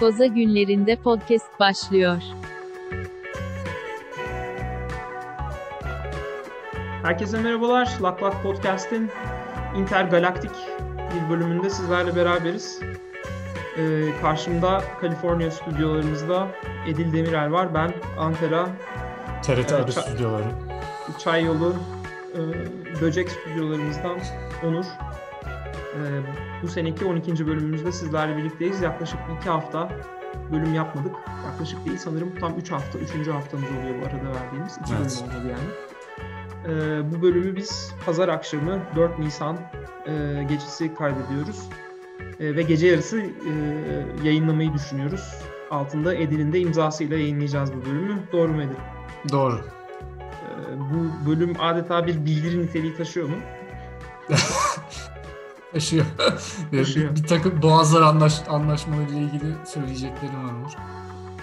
Goza günlerinde podcast başlıyor. Herkese merhabalar. Lak Lak Podcast'in intergalaktik bir bölümünde sizlerle beraberiz. Ee, karşımda Kaliforniya stüdyolarımızda Edil Demirel var. Ben Ankara TRT Arı ça- stüdyoları. Çay Yolu e, Böcek stüdyolarımızdan Onur. E, bu seneki 12. bölümümüzde sizlerle birlikteyiz. Yaklaşık iki hafta bölüm yapmadık. Yaklaşık değil sanırım tam 3 hafta, 3. haftamız oluyor bu arada verdiğimiz. 2 Evet. bölüm olmadı yani. E, bu bölümü biz pazar akşamı 4 Nisan e, gecesi kaydediyoruz. E, ve gece yarısı e, yayınlamayı düşünüyoruz. Altında Edil'in de imzasıyla yayınlayacağız bu bölümü. Doğru mu Edil? Doğru. Ee, bu bölüm adeta bir bildiri niteliği taşıyor mu? Taşıyor. Taşıyor. bir, bir takım boğazlar anlaş, anlaşmaları ile ilgili söyleyeceklerim var Onur.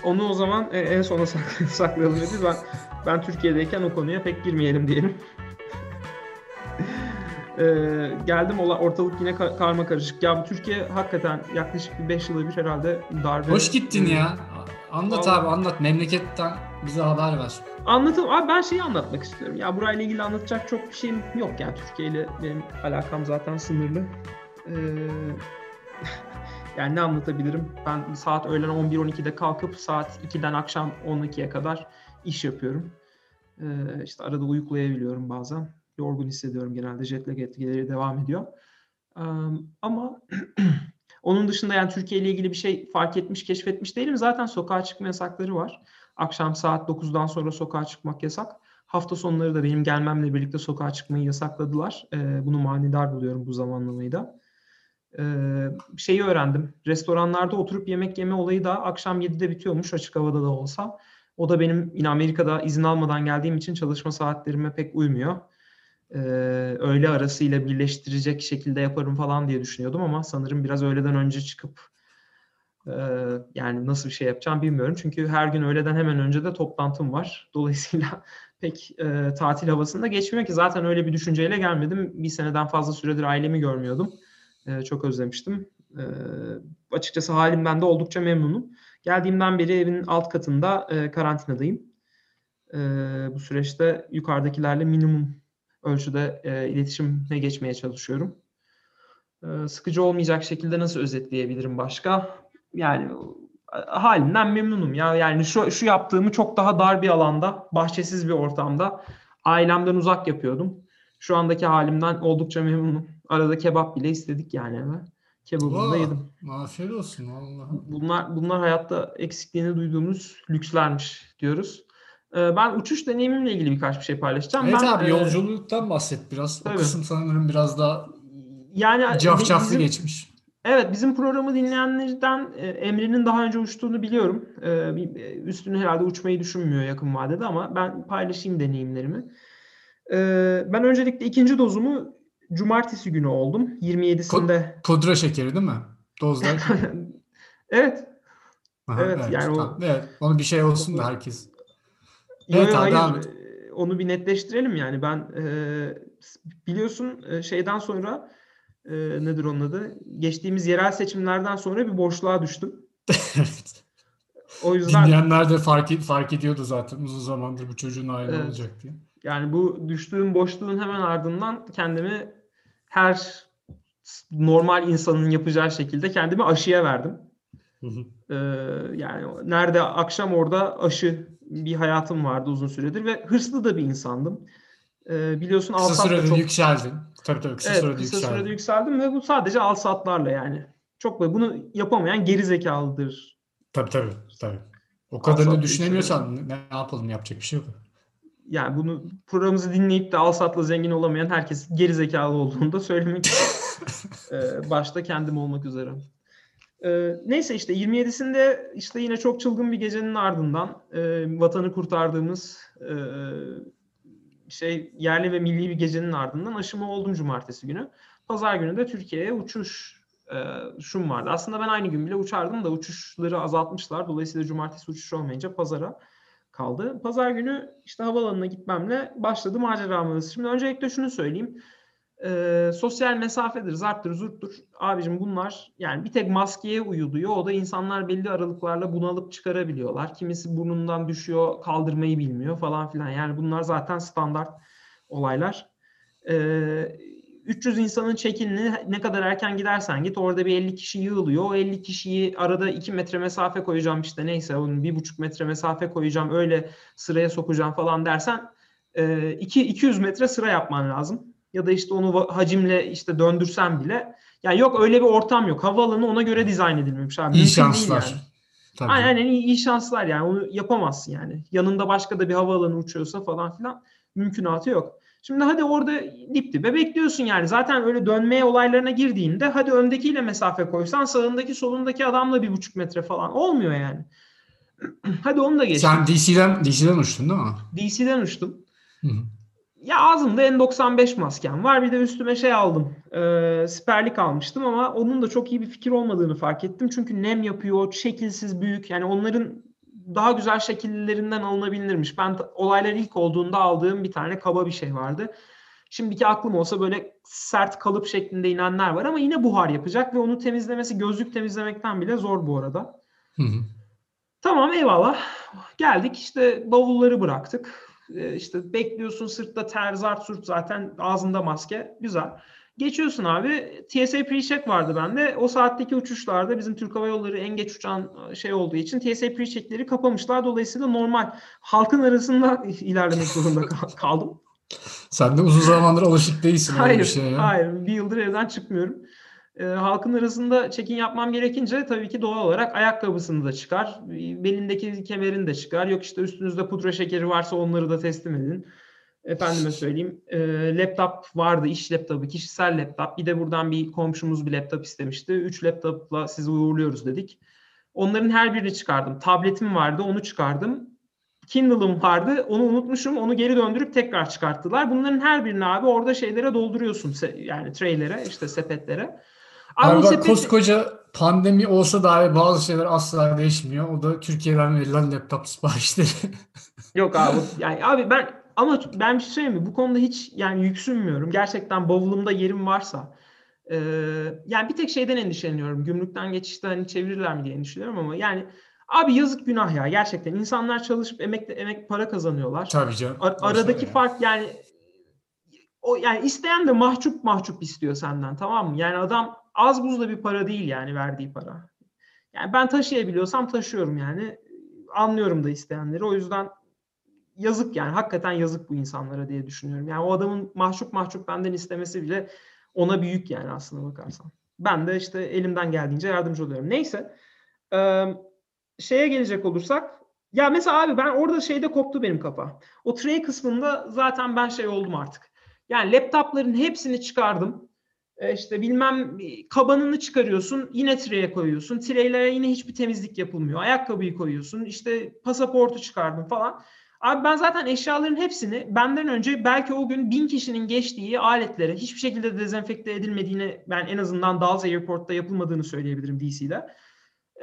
Onu o zaman e, en sona sak- saklayalım dedi. Ben ben Türkiye'deyken o konuya pek girmeyelim diyelim. Ee, geldim ola ortalık yine ka- karma karışık. Ya bu Türkiye hakikaten yaklaşık bir 5 yılda bir herhalde darbe. Hoş gittin ya. Anlat Vallahi- abi anlat. Memleketten bize haber ver. Anlatım. Abi ben şeyi anlatmak istiyorum. Ya burayla ilgili anlatacak çok bir şeyim yok yani Türkiye ile benim alakam zaten sınırlı. Ee, yani ne anlatabilirim? Ben saat öğlen 11-12'de kalkıp saat 2'den akşam 12'ye kadar iş yapıyorum. Ee, işte arada uyuklayabiliyorum bazen. Yorgun hissediyorum genelde. Jet lag etkileri devam ediyor. Ee, ama onun dışında yani Türkiye ile ilgili bir şey fark etmiş, keşfetmiş değilim. Zaten sokağa çıkma yasakları var. Akşam saat 9'dan sonra sokağa çıkmak yasak. Hafta sonları da benim gelmemle birlikte sokağa çıkmayı yasakladılar. Ee, bunu manidar buluyorum bu zamanlamayı da. Ee, şeyi öğrendim. Restoranlarda oturup yemek yeme olayı da akşam 7'de bitiyormuş açık havada da olsa. O da benim yine Amerika'da izin almadan geldiğim için çalışma saatlerime pek uymuyor. Ee, öğle arasıyla birleştirecek şekilde yaparım falan diye düşünüyordum ama sanırım biraz öğleden önce çıkıp yani nasıl bir şey yapacağım bilmiyorum. Çünkü her gün öğleden hemen önce de toplantım var. Dolayısıyla pek e, tatil havasında geçmiyor ki. Zaten öyle bir düşünceyle gelmedim. Bir seneden fazla süredir ailemi görmüyordum. E, çok özlemiştim. E, açıkçası halimden de oldukça memnunum. Geldiğimden beri evin alt katında e, karantinadayım. E, bu süreçte yukarıdakilerle minimum ölçüde e, iletişime geçmeye çalışıyorum. E, sıkıcı olmayacak şekilde nasıl özetleyebilirim başka? Yani halimden memnunum ya. Yani şu şu yaptığımı çok daha dar bir alanda, bahçesiz bir ortamda ailemden uzak yapıyordum. Şu andaki halimden oldukça memnunum. Arada kebap bile istedik yani eve. Kebabını da yedim. Afiyet olsun Allah. Bunlar bunlar hayatta eksikliğini duyduğumuz lükslermiş diyoruz. Ee, Ben uçuş deneyimimle ilgili birkaç bir şey paylaşacağım. Evet ben, abi e, yolculuktan bahset biraz. tabii. O kısım sanırım biraz daha yani cafcaflı bizim- geçmiş. Evet, bizim programı dinleyenlerden e, Emre'nin daha önce uçtuğunu biliyorum. E, bir- e, üstüne herhalde uçmayı düşünmüyor yakın vadede ama ben paylaşayım deneyimlerimi. E, ben öncelikle ikinci dozumu cumartesi günü oldum. 27'sinde. Pudra şekeri değil mi? Dozlar. evet. Aha, Evet, yani o-. Evet, onu bir şey olsun da herkes. Evet yo, abi, hayır. et. E, Onu bir netleştirelim yani. Ben e, biliyorsun e, şeyden sonra e, nedir onun adı? Geçtiğimiz yerel seçimlerden sonra bir boşluğa düştüm. Evet. O yüzden Dinleyenler de fark, fark ediyordu zaten uzun zamandır bu çocuğun aile Evet. olacak diye. Yani bu düştüğüm boşluğun hemen ardından kendimi her normal insanın yapacağı şekilde kendimi aşıya verdim. Hı hı. Ee, yani nerede akşam orada aşı bir hayatım vardı uzun süredir ve hırslı da bir insandım. Ee, biliyorsun Kısa da sürede çok yükseldin. Tabii tabii kısa evet, sürede kısa yükseldin. sürede yükseldim ve bu sadece Alsatlarla yani. Çok böyle bunu yapamayan geri zekalıdır. Tabii tabii. tabii. O kadarını düşünemiyorsan ne, ne yapalım yapacak bir şey yok. Yani bunu programımızı dinleyip de Alsat'la zengin olamayan herkes geri zekalı olduğunu da söylemek Ee, başta kendim olmak üzere. Ee, neyse işte 27'sinde işte yine çok çılgın bir gecenin ardından e, vatanı kurtardığımız e, şey yerli ve milli bir gecenin ardından aşımı oldum cumartesi günü. Pazar günü de Türkiye'ye uçuş e, şum vardı. Aslında ben aynı gün bile uçardım da uçuşları azaltmışlar. Dolayısıyla cumartesi uçuş olmayınca pazara kaldı. Pazar günü işte havaalanına gitmemle başladı maceramız. Şimdi öncelikle şunu söyleyeyim. Ee, sosyal mesafedir, zarttır, zurttur. Abicim bunlar yani bir tek maskeye uyuluyor. O da insanlar belli aralıklarla bunalıp çıkarabiliyorlar. Kimisi burnundan düşüyor, kaldırmayı bilmiyor falan filan. Yani bunlar zaten standart olaylar. Ee, 300 insanın check-in'ini ne kadar erken gidersen git orada bir 50 kişi yığılıyor. O 50 kişiyi arada 2 metre mesafe koyacağım işte neyse onun 1,5 metre mesafe koyacağım öyle sıraya sokacağım falan dersen 2 200 metre sıra yapman lazım. Ya da işte onu hacimle işte döndürsen bile. Yani yok öyle bir ortam yok. Havaalanı ona göre dizayn edilmemiş abi. İyi Mümkün şanslar. Yani. Tabii. Aynen iyi, iyi şanslar yani onu yapamazsın yani. Yanında başka da bir havaalanı uçuyorsa falan filan mümkünatı yok. Şimdi hadi orada dip dibe bekliyorsun yani. Zaten öyle dönmeye olaylarına girdiğinde hadi öndekiyle mesafe koysan sağındaki solundaki adamla bir buçuk metre falan. Olmuyor yani. hadi onu da geçtim. Sen DC'den, DC'den uçtun değil mi? DC'den uçtum. Hı hı. Ya ağzımda N95 maskem var. Bir de üstüme şey aldım. E, siperlik almıştım ama onun da çok iyi bir fikir olmadığını fark ettim. Çünkü nem yapıyor, şekilsiz büyük. Yani onların daha güzel şekillerinden alınabilirmiş. Ben olaylar ilk olduğunda aldığım bir tane kaba bir şey vardı. Şimdiki aklım olsa böyle sert kalıp şeklinde inenler var ama yine buhar yapacak ve onu temizlemesi gözlük temizlemekten bile zor bu arada. Hı hı. Tamam eyvallah. Geldik işte bavulları bıraktık. Ee, işte bekliyorsun sırtta ter zart surt zaten ağzında maske. Güzel. Geçiyorsun abi. TSA pre-check vardı bende. O saatteki uçuşlarda bizim Türk Hava Yolları en geç uçan şey olduğu için TSA pre-check'leri kapamışlar. Dolayısıyla normal halkın arasında ilerlemek zorunda kaldım. Sen de uzun zamandır alışık değilsin öyle hayır, bir şeye. Hayır. Bir yıldır evden çıkmıyorum. Ee, halkın arasında check-in yapmam gerekince tabii ki doğal olarak ayakkabısını da çıkar. Belindeki kemerini de çıkar. Yok işte üstünüzde pudra şekeri varsa onları da teslim edin. Efendime söyleyeyim. E, laptop vardı. iş laptopu, kişisel laptop. Bir de buradan bir komşumuz bir laptop istemişti. Üç laptopla sizi uğurluyoruz dedik. Onların her birini çıkardım. Tabletim vardı. Onu çıkardım. Kindle'ım vardı. Onu unutmuşum. Onu geri döndürüp tekrar çıkarttılar. Bunların her birini abi orada şeylere dolduruyorsun. Yani traylere, işte sepetlere. Abi, abi sepet... koskoca pandemi olsa dahi bazı şeyler asla değişmiyor. O da Türkiye'den verilen laptop siparişleri. Yok abi. Yani abi ben ama ben bir şey söyleyeyim mi? Bu konuda hiç yani yüksünmüyorum. Gerçekten bavulumda yerim varsa. E, yani bir tek şeyden endişeleniyorum. Gümrükten geçişte hani çevirirler mi diye endişeleniyorum ama yani abi yazık günah ya gerçekten. insanlar çalışıp emek emek para kazanıyorlar. Tabii canım. Ar- aradaki ya. fark yani o yani isteyen de mahcup mahcup istiyor senden tamam mı? Yani adam az buzda bir para değil yani verdiği para. Yani ben taşıyabiliyorsam taşıyorum yani. Anlıyorum da isteyenleri. O yüzden yazık yani hakikaten yazık bu insanlara diye düşünüyorum. Yani o adamın mahcup mahcup benden istemesi bile ona büyük yani aslında bakarsan. Ben de işte elimden geldiğince yardımcı oluyorum. Neyse. Ee, şeye gelecek olursak ya mesela abi ben orada şeyde koptu benim kafa. O tray kısmında zaten ben şey oldum artık. Yani laptopların hepsini çıkardım. Ee, işte bilmem kabanını çıkarıyorsun yine tray'e koyuyorsun. Traylere yine hiçbir temizlik yapılmıyor. Ayakkabıyı koyuyorsun. İşte pasaportu çıkardım falan. Abi ben zaten eşyaların hepsini benden önce belki o gün bin kişinin geçtiği aletlere hiçbir şekilde dezenfekte edilmediğini ben en azından Dallas Airport'ta yapılmadığını söyleyebilirim DC'de.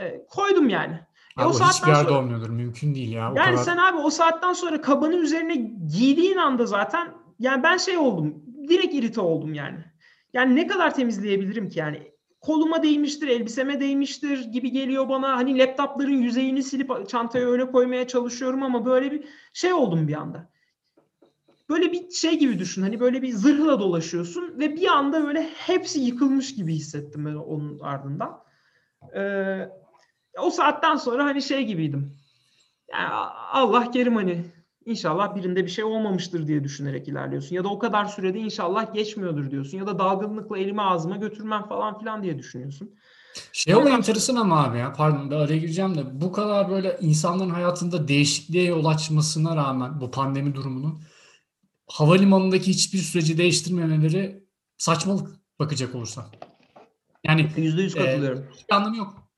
E, koydum yani. Abi e, o hiçbir yerde sonra, olmuyordur. Mümkün değil ya. O yani kadar... sen abi o saatten sonra kabanın üzerine giydiğin anda zaten yani ben şey oldum. Direkt irite oldum yani. Yani ne kadar temizleyebilirim ki yani koluma değmiştir, elbiseme değmiştir gibi geliyor bana. Hani laptopların yüzeyini silip çantaya öyle koymaya çalışıyorum ama böyle bir şey oldum bir anda. Böyle bir şey gibi düşün. Hani böyle bir zırhla dolaşıyorsun ve bir anda böyle hepsi yıkılmış gibi hissettim ben onun ardından. Ee, o saatten sonra hani şey gibiydim. Yani Allah kerim hani İnşallah birinde bir şey olmamıştır diye düşünerek ilerliyorsun. Ya da o kadar sürede inşallah geçmiyordur diyorsun. Ya da dalgınlıkla elimi ağzıma götürmem falan filan diye düşünüyorsun. Şey ama enteresan ama abi ya pardon da araya gireceğim de bu kadar böyle insanların hayatında değişikliğe yol açmasına rağmen bu pandemi durumunun havalimanındaki hiçbir süreci değiştirmemeleri saçmalık bakacak olursan. Yani yüzde yüz katılıyorum. E, hiçbir anlamı yok.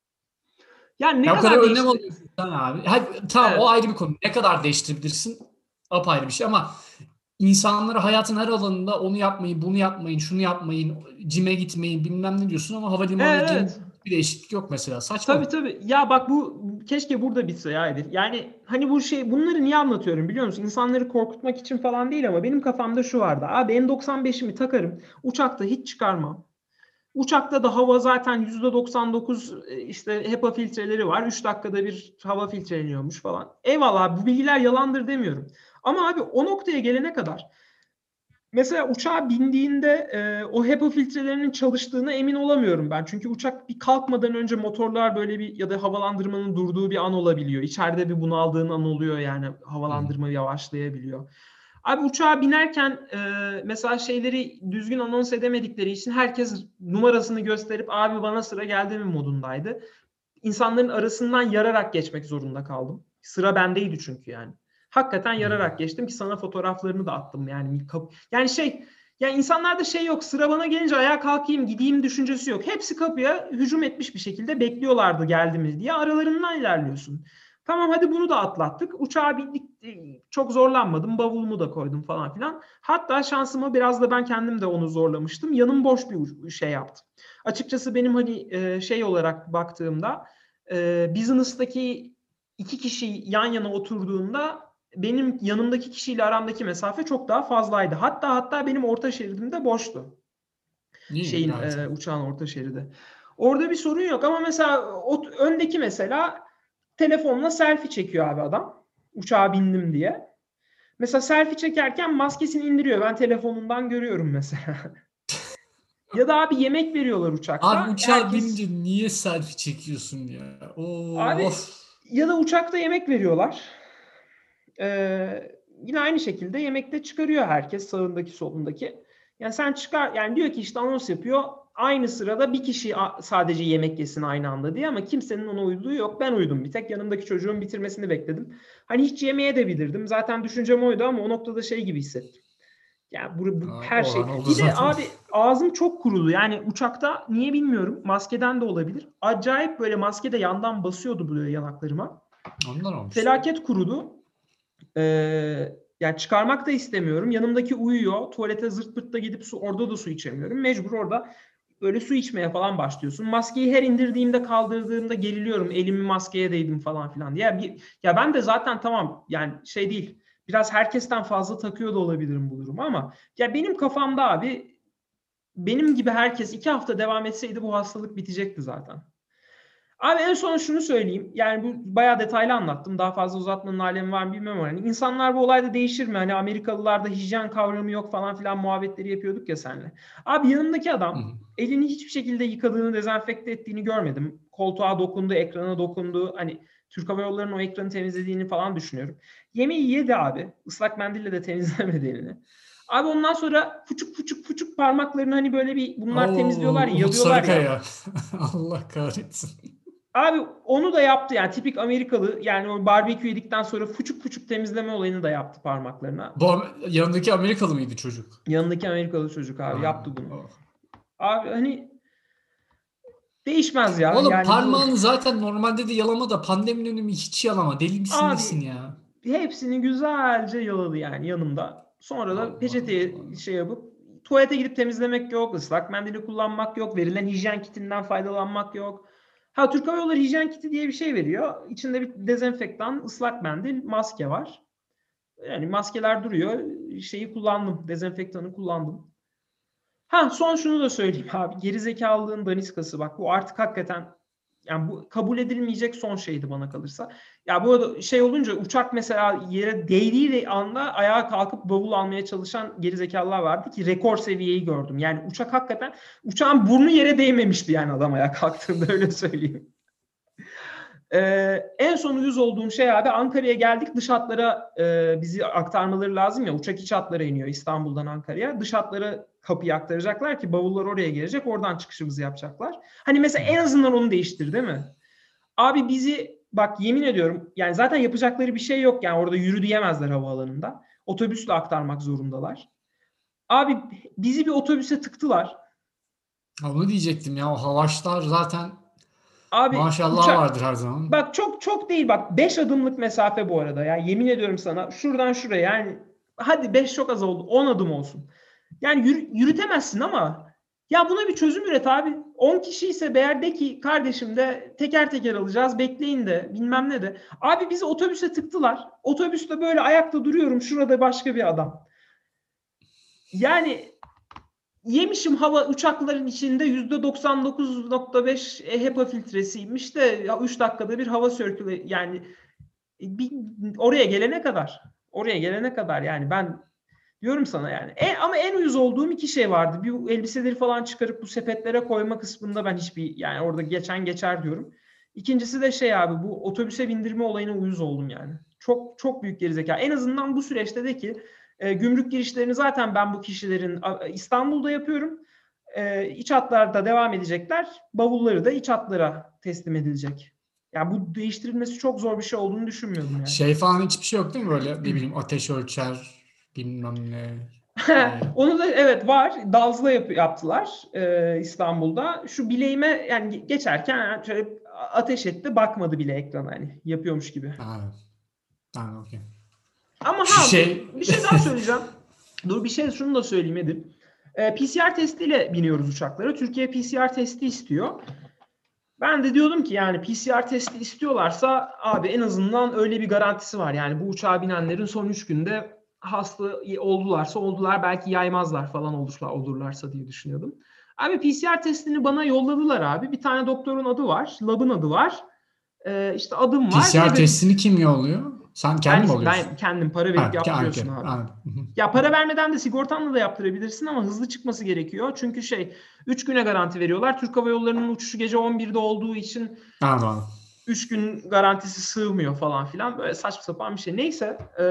Yani ne ya kadar, kadar önlem alıyorsun sen abi. Hadi, tamam Evet. o ayrı bir konu. Ne kadar değiştirebilirsin apayrı bir şey ama insanlara hayatın her alanında onu yapmayın, bunu yapmayın, şunu yapmayın, cime gitmeyin bilmem ne diyorsun ama havalimanına Evet, cim bir değişiklik yok mesela. Saçma. Tabii tabii. Ya bak bu keşke burada bitse ya Edip. Yani hani bu şey bunları niye anlatıyorum biliyor musun? İnsanları korkutmak için falan değil ama benim kafamda şu vardı. Abi N95'imi takarım. Uçakta hiç çıkarmam. Uçakta da hava zaten %99 e, işte HEPA filtreleri var. 3 dakikada bir hava filtreleniyormuş falan. Eyvallah bu bilgiler yalandır demiyorum. Ama abi o noktaya gelene kadar mesela uçağa bindiğinde e, o HEPA filtrelerinin çalıştığına emin olamıyorum ben. Çünkü uçak bir kalkmadan önce motorlar böyle bir ya da havalandırmanın durduğu bir an olabiliyor. İçeride bir bunaldığın an oluyor yani havalandırma yavaşlayabiliyor. Abi uçağa binerken e, mesela şeyleri düzgün anons edemedikleri için herkes numarasını gösterip abi bana sıra geldi mi modundaydı. İnsanların arasından yararak geçmek zorunda kaldım. Sıra bendeydi çünkü yani. Hakikaten yararak geçtim ki sana fotoğraflarını da attım yani. Yani şey yani insanlarda şey yok sıra bana gelince ayağa kalkayım gideyim düşüncesi yok. Hepsi kapıya hücum etmiş bir şekilde bekliyorlardı geldi mi diye aralarından ilerliyorsun. Tamam hadi bunu da atlattık. Uçağa bindik çok zorlanmadım. Bavulumu da koydum falan filan. Hatta şansıma biraz da ben kendim de onu zorlamıştım. Yanım boş bir şey yaptım. Açıkçası benim hani şey olarak baktığımda business'taki iki kişi yan yana oturduğunda benim yanımdaki kişiyle aramdaki mesafe çok daha fazlaydı. Hatta hatta benim orta şeridim de boştu. Niye? Şeyin e, uçağın orta şeridi. Orada bir sorun yok ama mesela o öndeki mesela telefonla selfie çekiyor abi adam. Uçağa bindim diye. Mesela selfie çekerken maskesini indiriyor. Ben telefonundan görüyorum mesela. ya da abi yemek veriyorlar uçakta. Abi uçağa Herkes... binince niye selfie çekiyorsun ya? Oo, abi ya da uçakta yemek veriyorlar. Ee, yine aynı şekilde yemekte çıkarıyor herkes sağındaki solundaki. Yani sen çıkar yani diyor ki işte anons yapıyor. Aynı sırada bir kişi sadece yemek yesin aynı anda diye ama kimsenin ona uyduğu yok. Ben uydum bir tek yanımdaki çocuğun bitirmesini bekledim. Hani hiç yemeye de bilirdim. Zaten düşüncem oydu ama o noktada şey gibi hissettim. Yani bu, bu her şey. Bir de abi ağzım çok kurulu. Yani uçakta niye bilmiyorum. Maskeden de olabilir. Acayip böyle maskede yandan basıyordu böyle yanaklarıma. Ondan olmuş. Felaket kurudu. Ee, yani çıkarmak da istemiyorum. Yanımdaki uyuyor. Tuvalete zırt pırt da gidip su orada da su içemiyorum. Mecbur orada böyle su içmeye falan başlıyorsun. Maskeyi her indirdiğimde kaldırdığımda geriliyorum. Elimi maskeye değdim falan filan diye. Bir, ya ben de zaten tamam yani şey değil. Biraz herkesten fazla takıyor da olabilirim bu durumu ama ya benim kafamda abi benim gibi herkes iki hafta devam etseydi bu hastalık bitecekti zaten. Abi en son şunu söyleyeyim. Yani bu bayağı detaylı anlattım. Daha fazla uzatmanın alemi var mı bilmem ama. Hani insanlar bu olayda değişir mi? Hani Amerikalılarda hijyen kavramı yok falan filan muhabbetleri yapıyorduk ya seninle. Abi yanımdaki adam elini hiçbir şekilde yıkadığını, dezenfekte ettiğini görmedim. Koltuğa dokundu, ekrana dokundu. Hani Türk Hava Yolları'nın o ekranı temizlediğini falan düşünüyorum. Yemeği yedi abi. Islak mendille de temizlemedi elini. Abi ondan sonra fuçuk fuçuk fuçuk parmaklarını hani böyle bir bunlar Oo, temizliyorlar ya, yalıyorlar ya. Allah kahretsin. Abi onu da yaptı yani tipik Amerikalı yani o barbekü yedikten sonra fuçuk fuçuk temizleme olayını da yaptı parmaklarına. Bu yanındaki Amerikalı mıydı çocuk? Yanındaki Amerikalı çocuk abi ha, yaptı bunu. Oh. Abi hani değişmez ya. Oğlum yani parmağını bu... zaten normalde de yalama da pandemi dönemi hiç yalama. Deli misin abi, nesin ya? Hepsini güzelce yaladı yani yanımda. Sonra da Allah peçeteye Allah. şey yapıp tuvalete gidip temizlemek yok, ıslak mendili kullanmak yok, verilen hijyen kitinden faydalanmak yok. Ha Türk Hava Yolları hijyen kiti diye bir şey veriyor. İçinde bir dezenfektan, ıslak mendil, maske var. Yani maskeler duruyor. Şeyi kullandım. Dezenfektanı kullandım. Ha son şunu da söyleyeyim abi. Gerizekalılığın daniskası bak bu artık hakikaten yani bu kabul edilmeyecek son şeydi bana kalırsa. Ya bu arada şey olunca uçak mesela yere değdiği anda ayağa kalkıp bavul almaya çalışan gerizekalılar vardı ki rekor seviyeyi gördüm. Yani uçak hakikaten uçağın burnu yere değmemişti yani adam ayağa kalktığında öyle söyleyeyim. Ee, en son uyuz olduğum şey abi Ankara'ya geldik dış hatlara e, bizi aktarmaları lazım ya uçak iç hatlara iniyor İstanbul'dan Ankara'ya. Dış hatlara kapıyı aktaracaklar ki bavullar oraya gelecek oradan çıkışımızı yapacaklar. Hani mesela en azından onu değiştir değil mi? Abi bizi bak yemin ediyorum yani zaten yapacakları bir şey yok yani orada yürü diyemezler havaalanında. Otobüsle aktarmak zorundalar. Abi bizi bir otobüse tıktılar. Onu diyecektim ya o havaşlar zaten Abi maşallah uçak, vardır her zaman. Bak çok çok değil bak 5 adımlık mesafe bu arada ya yemin ediyorum sana şuradan şuraya yani hadi 5 çok az oldu 10 adım olsun. Yani yürü, yürütemezsin ama Ya buna bir çözüm üret abi. 10 kişi ise eğer de ki kardeşim de teker teker alacağız bekleyin de bilmem ne de. Abi bizi otobüse tıktılar. Otobüste böyle ayakta duruyorum şurada başka bir adam. Yani yemişim hava uçakların içinde %99.5 HEPA filtresiymiş de 3 dakikada bir hava sörküle yani bir, oraya gelene kadar oraya gelene kadar yani ben diyorum sana yani. En, ama en uyuz olduğum iki şey vardı. Bir elbiseleri falan çıkarıp bu sepetlere koyma kısmında ben hiçbir yani orada geçen geçer diyorum. İkincisi de şey abi bu otobüse bindirme olayına uyuz oldum yani. Çok çok büyük gerizekalı. En azından bu süreçte de ki e, gümrük girişlerini zaten ben bu kişilerin İstanbul'da yapıyorum. E, iç hatlarda devam edecekler. Bavulları da iç hatlara teslim edilecek. Yani bu değiştirilmesi çok zor bir şey olduğunu düşünmüyordum yani. Şey falan hiçbir şey yok değil mi böyle ne bileyim ateş ölçer bilmem ne. Onu da evet var. Dalz'la yap, yaptılar e, İstanbul'da. Şu bileğime yani geçerken şöyle ateş etti bakmadı bile ekrana hani yapıyormuş gibi. Ha. Ha, okey. Ama Şu ha şey- bir şey daha söyleyeceğim. Dur bir şey şunu da söyleyeyim Edip. E, PCR testiyle biniyoruz uçaklara. Türkiye PCR testi istiyor. Ben de diyordum ki yani PCR testi istiyorlarsa abi en azından öyle bir garantisi var. Yani bu uçağa binenlerin son 3 günde hasta oldularsa oldular belki yaymazlar falan olurlar olurlarsa diye düşünüyordum. Abi PCR testini bana yolladılar abi. Bir tane doktorun adı var. Lab'ın adı var. Ee, işte adım var. PCR Ve- testini kim yolluyor? Sen kendin mi ben, oluyorsun? ben kendim para verip Ha, yaptırıyorsun okey, abi. hı. Ya para vermeden de sigortanla da yaptırabilirsin ama hızlı çıkması gerekiyor. Çünkü şey 3 güne garanti veriyorlar. Türk Hava Yolları'nın uçuşu gece 11'de olduğu için anladım. 3 gün garantisi sığmıyor falan filan. Böyle saçma sapan bir şey. Neyse e,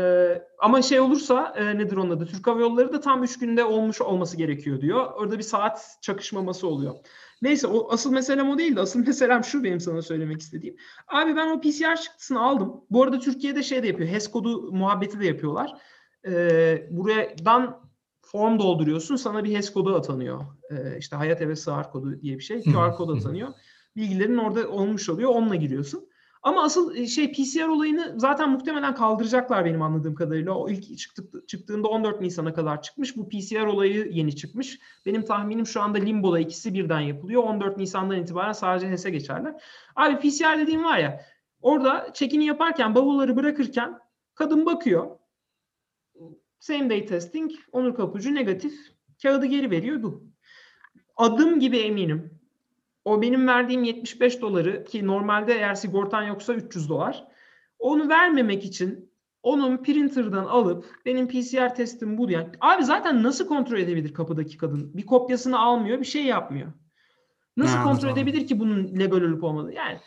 ama şey olursa e, nedir onun adı? Türk Hava Yolları da tam 3 günde olmuş olması gerekiyor diyor. Orada bir saat çakışmaması oluyor. Neyse o asıl meselem o değildi. Asıl meselem şu benim sana söylemek istediğim. Abi ben o PCR çıktısını aldım. Bu arada Türkiye'de şey de yapıyor. HES kodu muhabbeti de yapıyorlar. Ee, buradan form dolduruyorsun. Sana bir HES kodu atanıyor. Ee, işte hayat eve sığar kodu diye bir şey. QR kod atanıyor. Bilgilerin orada olmuş oluyor. Onunla giriyorsun. Ama asıl e, şey PCR olayını zaten muhtemelen kaldıracaklar benim anladığım kadarıyla. O ilk çıktık, çıktığında 14 Nisan'a kadar çıkmış. Bu PCR olayı yeni çıkmış. Benim tahminim şu anda Limbo'da ikisi birden yapılıyor. 14 Nisan'dan itibaren sadece HES'e geçerler. Abi PCR dediğim var ya orada check-in'i yaparken bavulları bırakırken kadın bakıyor. Same day testing, Onur Kapucu negatif. Kağıdı geri veriyor bu. Adım gibi eminim. O benim verdiğim 75 doları ki normalde eğer sigortan yoksa 300 dolar. Onu vermemek için onun printer'dan alıp benim PCR testim bu yani. Abi zaten nasıl kontrol edebilir kapıdaki kadın? Bir kopyasını almıyor, bir şey yapmıyor. Nasıl Ha, kontrol anladım. edebilir ki bunun legal olup olmadığı? Yani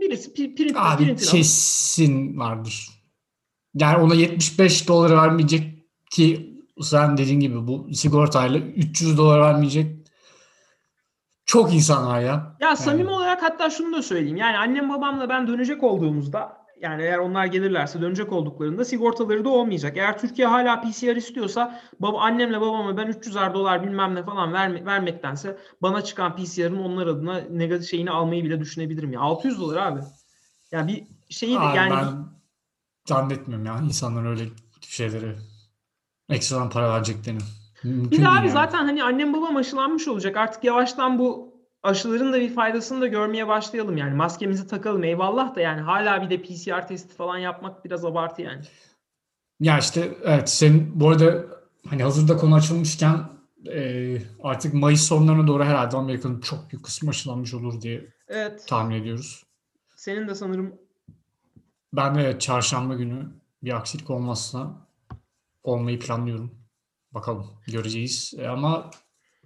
birisi print, Abi printer alıp- kesin vardır. Yani ona 75 dolar vermeyecek ki sen dediğin gibi bu sigortayla 300 dolar vermeyecek çok insan var ya. Ya samimi olarak hatta şunu da söyleyeyim. Yani annem babamla ben dönecek olduğumuzda yani eğer onlar gelirlerse dönecek olduklarında sigortaları da olmayacak. Eğer Türkiye hala PCR istiyorsa baba annemle babama ben 300'er dolar bilmem ne falan verme, vermektense bana çıkan PCR'ın onlar adına negatif şeyini almayı bile düşünebilirim ya. 600 dolar abi. Yani bir şeyi de yani ben zannetmiyorum ya insanlar öyle şeyleri ekstradan para vereceklerini. Mümkün Bir de abi yani. zaten hani annem babam aşılanmış olacak. Artık yavaştan bu aşıların da bir faydasını da görmeye başlayalım yani. Maskemizi takalım eyvallah da yani hala bir de PCR testi falan yapmak biraz abartı yani. Ya işte evet senin bu arada hani hazırda konu açılmışken e, artık Mayıs sonlarına doğru herhalde Amerika'nın çok büyük kısmı aşılanmış olur diye Evet. tahmin ediyoruz. Senin de sanırım Ben de evet, çarşamba günü bir aksilik olmazsa olmayı planlıyorum. Bakalım göreceğiz. E, ama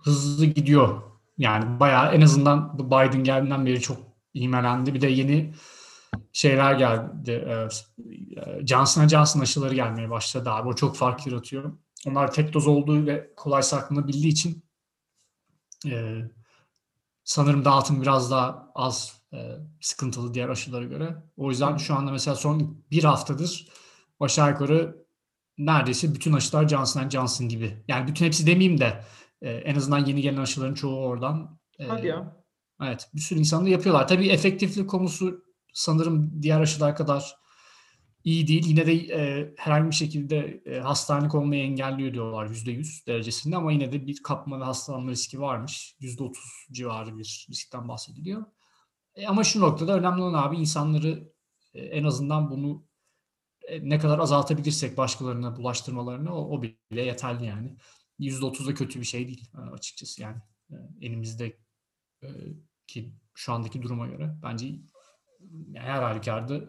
hızlı gidiyor. Yani bayağı en azından bu Biden geldiğinden beri çok ivmelendi. Bir de yeni şeyler geldi. E, e, Johnson Johnson aşıları gelmeye başladı abi. O çok fark yaratıyor. Onlar tek doz olduğu ve kolay saklanabildiği için e, sanırım dağıtım biraz daha az e, sıkıntılı diğer aşılara göre. O yüzden şu anda mesela son bir haftadır aşağı yukarı neredeyse bütün aşılar Johnson Johnson gibi. Yani bütün hepsi demeyeyim de e, en azından yeni gelen aşıların çoğu oradan. E, hadi ya. Evet bir sürü insan da yapıyorlar. Tabii efektiflik konusu sanırım diğer aşılar kadar iyi değil. Yine de e, herhangi bir şekilde e, hastanelik olmayı engelliyor diyorlar %100 derecesinde ama yine de bir kapma ve hastalanma riski varmış. %30 civarı bir riskten bahsediliyor. E, ama şu noktada önemli olan abi insanları e, en azından bunu ne kadar azaltabilirsek başkalarına bulaştırmalarını o, o bile yeterli yani. %30 da kötü bir şey değil e, açıkçası yani. E, elimizde e, ki şu andaki duruma göre bence her halükarda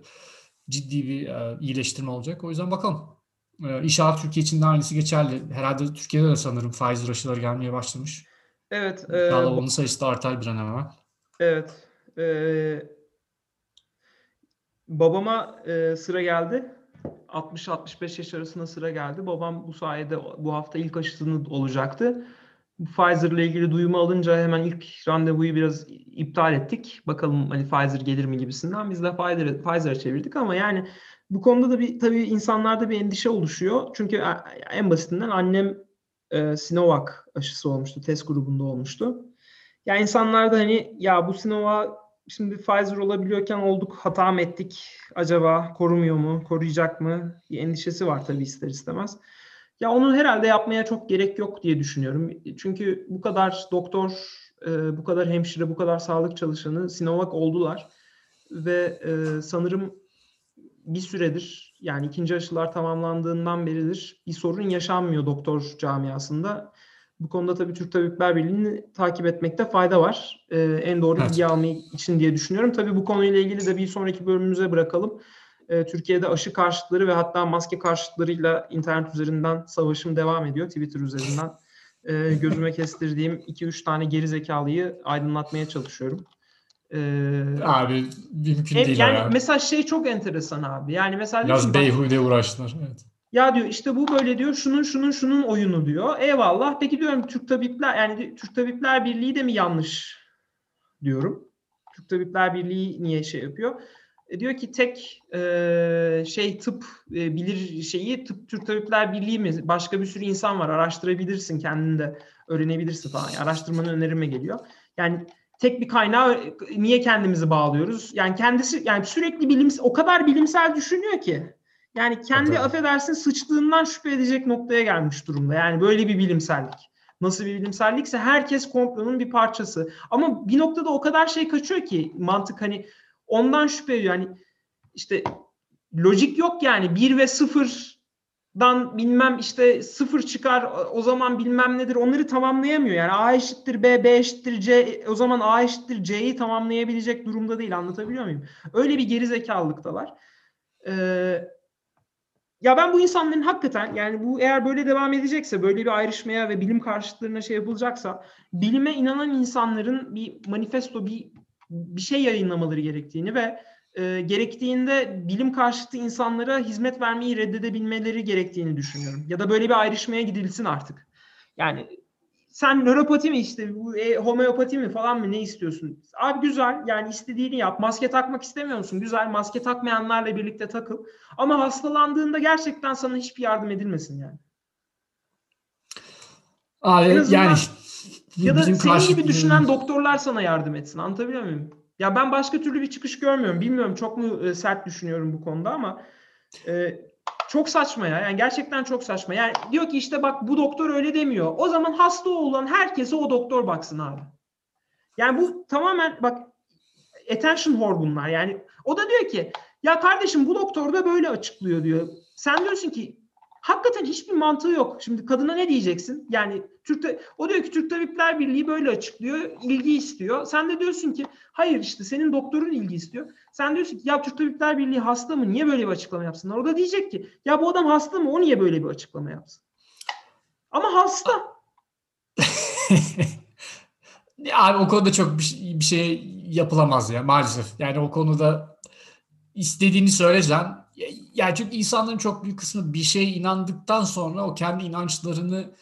ciddi bir e, iyileştirme olacak. O yüzden bakalım. E, inşallah Türkiye için de aynısı geçerli. Herhalde Türkiye'de de sanırım Pfizer aşıları gelmeye başlamış. Evet. E, İnşallah onun sayısı da artar bir an evvel. Evet. E, babama e, sıra geldi. 60-65 yaş arasında sıra geldi. Babam bu sayede bu hafta ilk aşısını olacaktı. Pfizer ile ilgili duyumu alınca hemen ilk randevuyu biraz iptal ettik. Bakalım hani Pfizer gelir mi gibisinden. Biz de Pfizer Pfizer'a çevirdik ama yani bu konuda da bir tabii insanlarda bir endişe oluşuyor. Çünkü en basitinden annem e, Sinovac aşısı olmuştu. Test grubunda olmuştu. Ya insanlarda hani ya bu Sinovac şimdi Pfizer olabiliyorken olduk hata mı ettik acaba korumuyor mu koruyacak mı bir endişesi var tabii ister istemez. Ya onu herhalde yapmaya çok gerek yok diye düşünüyorum. Çünkü bu kadar doktor, bu kadar hemşire, bu kadar sağlık çalışanı Sinovac oldular. Ve sanırım bir süredir yani ikinci aşılar tamamlandığından beridir bir sorun yaşanmıyor doktor camiasında. Bu konuda tabii Türk Tabipler Birliği'ni takip etmekte fayda var. en doğru evet. bilgi almayı için diye düşünüyorum. Tabii bu konuyla ilgili de bir sonraki bölümümüze bırakalım. Türkiye'de aşı karşıtları ve hatta maske karşıtlarıyla internet üzerinden savaşım devam ediyor. Twitter üzerinden gözüme kestirdiğim 2-3 tane geri zekalıyı aydınlatmaya çalışıyorum. abi mümkün e, değil yani abi. mesela şey çok enteresan abi. Yani mesela biraz beyhude uğraştılar. Evet. Ya diyor işte bu böyle diyor şunun şunun şunun oyunu diyor. Eyvallah. Peki diyorum Türk Tabipler yani Türk Tabipler Birliği de mi yanlış diyorum. Türk Tabipler Birliği niye şey yapıyor? E, diyor ki tek e, şey tıp e, bilir şeyi tıp Türk Tabipler Birliği mi? Başka bir sürü insan var. Araştırabilirsin kendini de öğrenebilirsin falan. Yani araştırmanın önerime geliyor. Yani tek bir kaynağı niye kendimizi bağlıyoruz? Yani kendisi yani sürekli bilimsel o kadar bilimsel düşünüyor ki. Yani kendi evet. affedersin sıçtığından şüphe edecek noktaya gelmiş durumda. Yani böyle bir bilimsellik. Nasıl bir bilimsellikse herkes komplonun bir parçası. Ama bir noktada o kadar şey kaçıyor ki mantık hani ondan şüphe ediyor. Yani işte lojik yok yani. Bir ve sıfırdan bilmem işte sıfır çıkar o zaman bilmem nedir onları tamamlayamıyor. Yani A eşittir B, B eşittir C o zaman A eşittir C'yi tamamlayabilecek durumda değil anlatabiliyor muyum? Öyle bir geri zekalılıktalar. Ee, ya ben bu insanların hakikaten yani bu eğer böyle devam edecekse böyle bir ayrışmaya ve bilim karşıtlarına şey yapılacaksa bilime inanan insanların bir manifesto bir bir şey yayınlamaları gerektiğini ve e, gerektiğinde bilim karşıtı insanlara hizmet vermeyi reddedebilmeleri gerektiğini düşünüyorum. Ya da böyle bir ayrışmaya gidilsin artık. Yani sen nöropati mi işte bu e, homeopati mi falan mı ne istiyorsun? Abi güzel yani istediğini yap. Maske takmak istemiyor musun? Güzel maske takmayanlarla birlikte takıl. Ama hastalandığında gerçekten sana hiçbir yardım edilmesin yani. Abi yani ya da senin karşı... gibi düşünen doktorlar sana yardım etsin. Anlatabiliyor muyum? Ya ben başka türlü bir çıkış görmüyorum. Bilmiyorum çok mu e, sert düşünüyorum bu konuda ama e, çok saçma ya. Yani gerçekten çok saçma. Yani diyor ki işte bak bu doktor öyle demiyor. O zaman hasta olan herkese o doktor baksın abi. Yani bu tamamen bak attention whore bunlar. Yani o da diyor ki ya kardeşim bu doktor da böyle açıklıyor diyor. Sen diyorsun ki hakikaten hiçbir mantığı yok. Şimdi kadına ne diyeceksin? Yani Türk o diyor ki Türk Tabipler Birliği böyle açıklıyor, ilgi istiyor. Sen de diyorsun ki hayır işte senin doktorun ilgi istiyor. Sen diyorsun ki ya Türk Tabipler Birliği hasta mı? Niye böyle bir açıklama yapsınlar? O da diyecek ki ya bu adam hasta mı? O niye böyle bir açıklama yapsın? Ama hasta. Abi o konuda çok bir, bir şey yapılamaz ya maalesef. Yani o konuda istediğini söylesen yani çünkü insanların çok büyük kısmı bir şeye inandıktan sonra o kendi inançlarını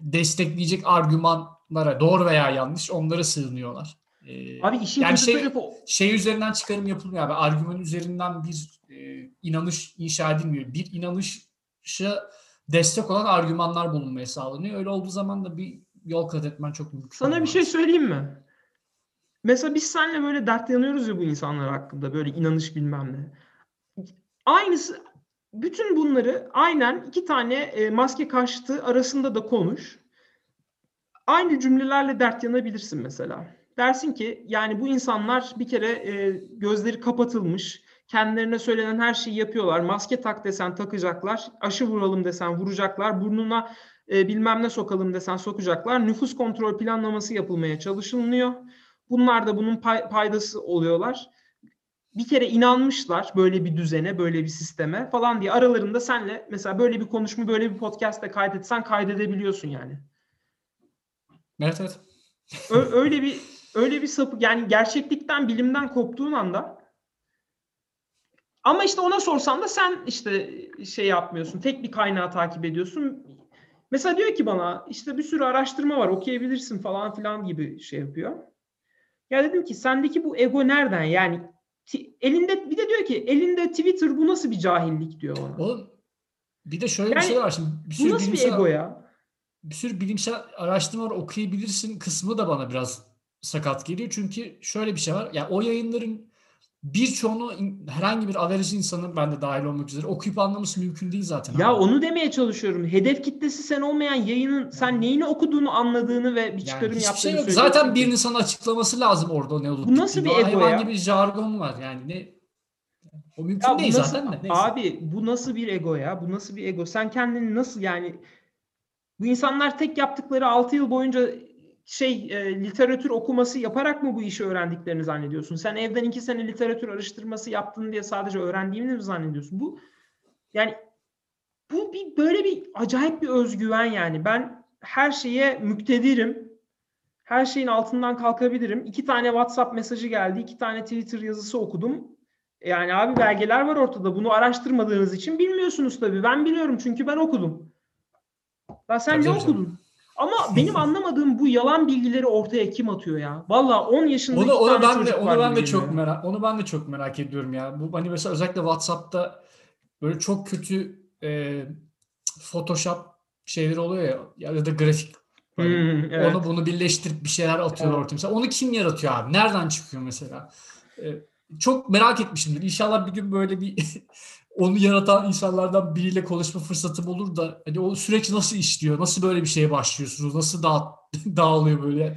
destekleyecek argümanlara doğru veya yanlış onlara sığınıyorlar. Ee, abi işin yani şey, şey üzerinden çıkarım yapılmıyor abi. Argüman üzerinden bir e, inanış inşa edilmiyor. Bir inanışa destek olan argümanlar bulunmaya sağlanıyor. Öyle olduğu zaman da bir yol kat etmen çok mümkün. Sana olmaz. bir şey söyleyeyim mi? Mesela biz seninle böyle dert yanıyoruz ya bu insanlar hakkında böyle inanış bilmem ne. Aynısı bütün bunları aynen iki tane e, maske karşıtı arasında da konuş. Aynı cümlelerle dert yanabilirsin mesela. Dersin ki yani bu insanlar bir kere e, gözleri kapatılmış, kendilerine söylenen her şeyi yapıyorlar. Maske tak desen takacaklar, aşı vuralım desen vuracaklar, burnuna e, bilmem ne sokalım desen sokacaklar. Nüfus kontrol planlaması yapılmaya çalışılıyor. Bunlar da bunun pay, paydası oluyorlar. Bir kere inanmışlar böyle bir düzene, böyle bir sisteme falan diye aralarında senle mesela böyle bir konuşma, böyle bir podcast'te kaydetsen kaydedebiliyorsun yani. Evet evet. Ö- öyle bir öyle bir sapı yani gerçeklikten, bilimden koptuğun anda ama işte ona sorsan da sen işte şey yapmıyorsun. Tek bir kaynağı takip ediyorsun. Mesela diyor ki bana işte bir sürü araştırma var okuyabilirsin falan filan gibi şey yapıyor. Ya dedim ki sendeki bu ego nereden? Yani elinde bir de diyor ki elinde Twitter bu nasıl bir cahillik diyor bana. Oğlum bir de şöyle Yani bir şey var şimdi. Bir Bu sürü nasıl bir bilimsel, ego ya? bir sürü bilimsel araştırmalar okuyabilirsin kısmı da bana biraz sakat geliyor. Çünkü şöyle bir şey var. Ya o yayınların birçoğunu herhangi bir average insanın ben de dahil olmak üzere okuyup anlaması mümkün değil zaten. Ya abi. onu demeye çalışıyorum. Hedef kitlesi sen olmayan yayının sen neyini okuduğunu anladığını ve bir yani çıkarım hiçbir yaptığını şey yok. Zaten birinin sana açıklaması lazım orada ne olup Bu nasıl bir ego ya? gibi jargon var yani ne o mümkün Ya değil nasıl- zaten de. Neyse. Abi bu nasıl bir ego ya? Bu nasıl bir ego? Sen kendini nasıl yani bu insanlar tek yaptıkları 6 yıl boyunca şey e, literatür okuması yaparak mı bu işi öğrendiklerini zannediyorsun? Sen evden 2 sene literatür araştırması yaptın diye sadece öğrendiğini mi zannediyorsun? Bu yani bu bir böyle bir acayip bir özgüven yani. Ben her şeye müktedirim. Her şeyin altından kalkabilirim. İki tane WhatsApp mesajı geldi. iki tane Twitter yazısı okudum. Yani abi belgeler var ortada. Bunu araştırmadığınız için bilmiyorsunuz tabii. Ben biliyorum çünkü ben okudum. Ya sen Tabii ne canım. okudun? Ama benim anlamadığım bu yalan bilgileri ortaya kim atıyor ya? Valla 10 yaşında Onu, onu ben de onu ben de çok ya. merak onu ben de çok merak ediyorum ya. Bu hani mesela özellikle WhatsApp'ta böyle çok kötü e, Photoshop şeyleri oluyor ya ya da grafik böyle Hmm, evet. onu bunu birleştirip bir şeyler atıyor Evet. ortaya. Mesela onu kim yaratıyor abi? Nereden çıkıyor mesela? E, çok merak etmişimdir. İnşallah bir gün böyle bir onu yaratan insanlardan biriyle konuşma fırsatım olur da hani o süreç nasıl işliyor? Nasıl böyle bir şeye başlıyorsunuz? Nasıl dağ, dağılıyor böyle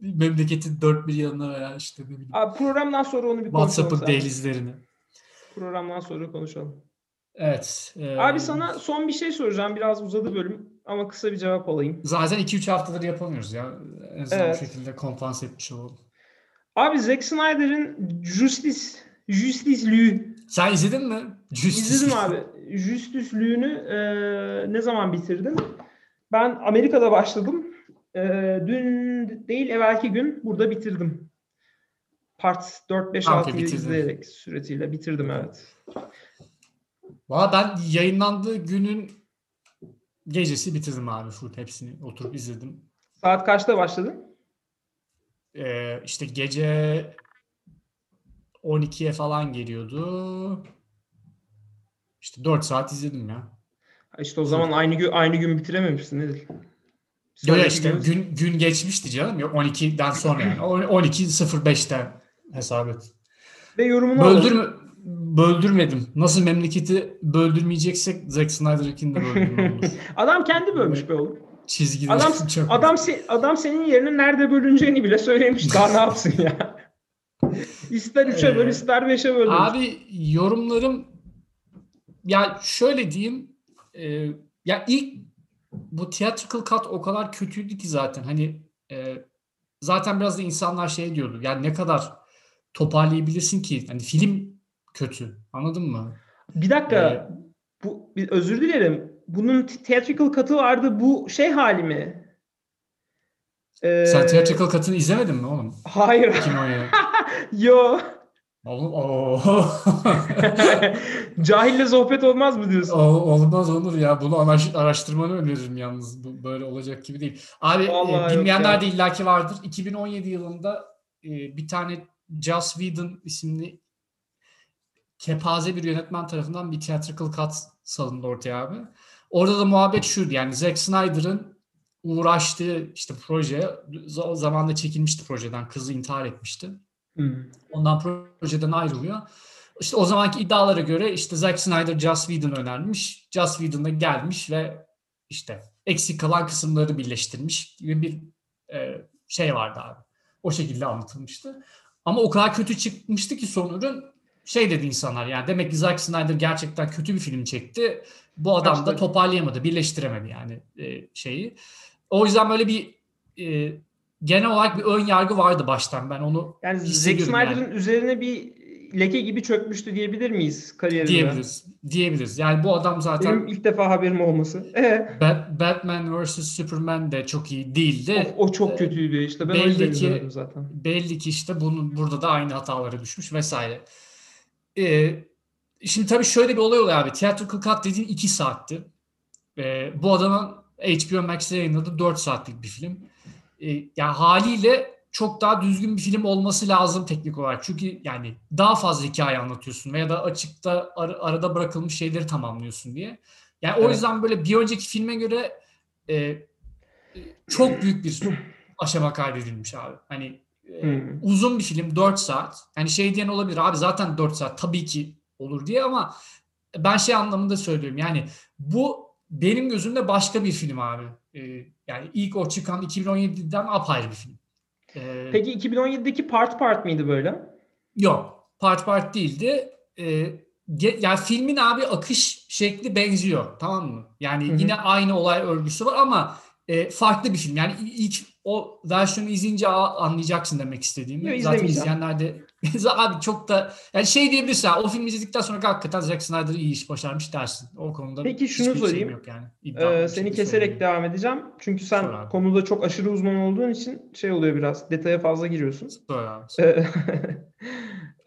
memleketin dört bir yanına veya işte ne bileyim Abi programdan sonra onu bir konuşalım. WhatsApp'ın seninle. dehlizlerini. Programdan sonra konuşalım. Evet. e, Abi sana son bir şey soracağım. Biraz uzadı bölüm ama kısa bir cevap alayım. zaten 2-3 haftadır yapamıyoruz ya. En azından Evet. şekilde kompans etmiş olalım. Abi Zack Snyder'ın Justice Justice League Sen izledin mi? Justice izledim abi. Justice League'ünü e, ne zaman bitirdim? Ben Amerika'da başladım. E, dün değil evvelki gün burada bitirdim. Part 4 5 Ha, 6 okey, bitirdin. izleyerek süretiyle bitirdim evet. Valla ben yayınlandığı günün gecesi bitirdim abi full hepsini oturup izledim. Saat kaçta başladın? Ee, işte gece 12'ye falan geliyordu. İşte 4 saat izledim ya. İşte o zaman aynı gün aynı gün bitirememişsin nedir? Yok Sonraki işte gün- gün gün geçmişti canım. Yok 12'den sonra yani. O- 12.05'ten hesap et. Ve yorumunu alalım. Böldürme, böldürmedim. Nasıl memleketi böldürmeyeceksek Zack Snyder'ınkini de böldürme olur. Adam kendi bölmüş be oğlum. Çizgileri Adam adam se- adam senin yerine nerede bölüneceğini bile söylemiş. Daha ne yapsın ya? İster 3'e böl, Ee, ister 5'e böl. Abi yorumlarım ya şöyle diyeyim e, ya ilk bu theatrical cut o kadar kötüydü ki zaten hani e, zaten biraz da insanlar şey diyordu yani ne kadar toparlayabilirsin ki hani film kötü anladın mı? Bir dakika. Ee, Bu bir, özür dilerim. Bunun theatrical katı vardı. Bu şey hali mi? Ee, Sen theatrical cut'ını izlemedin mi oğlum? Hayır. 2017. Yo. Oğlum ooo. Cahille sohbet olmaz mı diyorsun? O- Olmaz olur ya. Bunu araş- araştırmanı öneririm yalnız. Bu böyle olacak gibi değil. Abi e, Vallahi yok bilmeyenler de illaki vardır. 2017 yılında e, bir tane Joss Whedon isimli kepaze bir yönetmen tarafından bir theatrical cut salındı ortaya abi. Orada da muhabbet şuydu yani Zack Snyder'ın uğraştığı işte proje za- zamanında çekilmişti projeden. Kızı intihar etmişti. Hmm. Ondan projeden ayrılıyor. işte o zamanki iddialara göre işte Zack Snyder Joss Whedon önermiş. Joss Whedon'a gelmiş ve işte eksik kalan kısımları birleştirmiş gibi bir e, şey vardı abi. O şekilde anlatılmıştı. Ama o kadar kötü çıkmıştı ki son ürün şey dedi insanlar yani demek ki Zack Snyder gerçekten kötü bir film çekti. Bu adam da toparlayamadı, birleştiremedi yani e, şeyi. O yüzden böyle bir e, genel olarak bir ön yargı vardı baştan. Ben onu Yani Zack Snyder'ın yani. üzerine bir leke gibi çökmüştü diyebilir miyiz kariyerinde? diyebiliriz. Diyebiliriz. Yani bu adam zaten Benim ilk defa haberim olması. Ee, Bat- Batman vs Superman de çok iyi değildi. o, o çok e, kötüydü işte. Ben belli ki- zaten. belli ki işte bunun burada da aynı hatalara düşmüş vesaire. Ee, şimdi tabii şöyle bir olay oluyor abi. Theatrical Cut dediğin 2 saatti. Ee, bu adamın HBO Max'te yayınladığı 4 saatlik bir film. Ee, yani haliyle çok daha düzgün bir film olması lazım teknik olarak. Çünkü yani daha fazla hikaye anlatıyorsun veya da açıkta ar- arada bırakılmış şeyleri tamamlıyorsun diye. Yani o Evet. yüzden böyle bir önceki filme göre e, e, çok büyük bir aşama kaydedilmiş abi. Hani e, Hmm. uzun bir film 4 saat. Yani şey diyen olabilir abi zaten 4 saat tabii ki olur diye ama ben şey anlamında söylüyorum. Yani bu benim gözümde başka bir film abi. E, yani ilk o çıkan 2017'den apayrı bir film. E, Peki 2017'deki part part mıydı böyle? Yok. Part part değildi. Ee, ge- yani filmin abi akış şekli benziyor. Tamam mı? Yani Hı hı. yine aynı olay örgüsü var ama e, farklı bir film. Yani ilk o versiyonu izleyince a- anlayacaksın demek istediğimi. Yok, Zaten izleyenler de abi çok da yani şey diyebilirsin ha, o filmi izledikten sonra hakikaten Zack Snyder iyi iş başarmış dersin. O konuda Peki şunu sorayım. Yok yani. Ee, seni şekilde keserek söyleyeyim. devam edeceğim. Çünkü sen Sor abi. konuda çok aşırı uzman olduğun için şey oluyor biraz. Detaya fazla giriyorsun. Abi. Ee,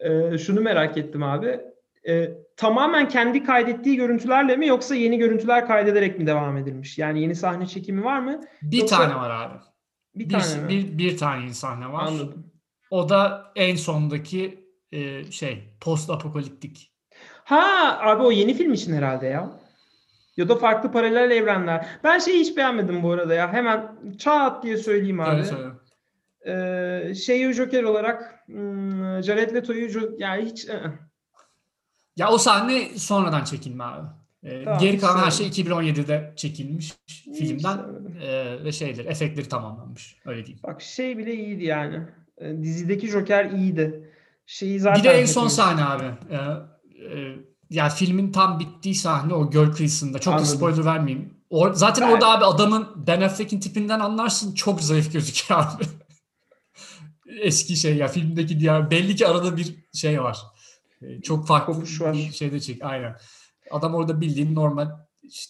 ee, şunu merak ettim abi. Ee, tamamen kendi kaydettiği görüntülerle mi yoksa yeni görüntüler kaydederek mi devam edilmiş? Yani yeni sahne çekimi var mı? Bir Yoksa- tane var abi. Bir, Bir, tane mi? bir, bir tane sahne var. Anladım. O da en sondaki e, şey post apokaliptik. Ha abi o yeni film için herhalde ya. Ya da farklı paralel evrenler. Ben şeyi hiç beğenmedim bu arada ya. Hemen çat diye söyleyeyim abi. Söyle söyle. Ee, şeyi Joker olarak hmm, Jared Leto'yu yani hiç. Ya o sahne sonradan çekilme abi. E, Tamam, geri kalan her şey 2017'de çekilmiş filmden sevmedim. e, ve şeyler efektleri tamamlanmış. Öyle diyeyim. Bak şey bile iyiydi yani. Ee, dizideki Joker iyiydi. Şeyi zaten bir de en son sahne abi. E, e, ya filmin tam bittiği sahne o göl kıyısında. Çok Anladım. spoiler vermeyeyim. O, zaten Ben- orada abi adamın Ben Affleck'in tipinden anlarsın çok zayıf gözüküyor abi. Eski şey ya filmdeki diğer belli ki arada bir şey var. E, Çok farklı Kopuş var. bir şeyde çek. Aynen. Adam orada bildiğin normal